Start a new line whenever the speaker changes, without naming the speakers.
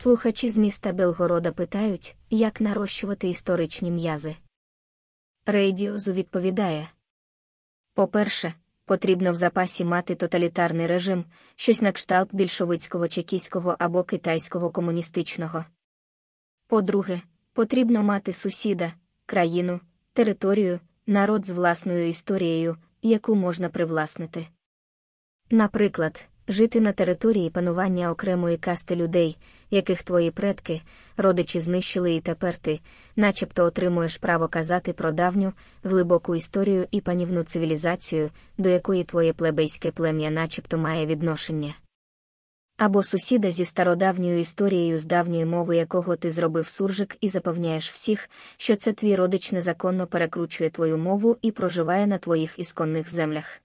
Слухачі з міста Белгорода питають, як нарощувати історичні м'язи. Рейдіозу відповідає. По-перше, потрібно в запасі мати тоталітарний режим, щось на кшталт більшовицького чекійського або китайського комуністичного. По-друге, потрібно мати сусіда, країну, територію, народ з власною історією, яку можна привласнити. Наприклад, жити на території панування окремої касти людей, яких твої предки, родичі знищили, і тепер ти, начебто отримуєш право казати про давню, глибоку історію і панівну цивілізацію, до якої твоє плебейське плем'я начебто має відношення. Або сусіда зі стародавньою історією з давньої мови якого ти зробив суржик і запевняєш всіх, що це твій родич незаконно перекручує твою мову і проживає на твоїх ісконних землях.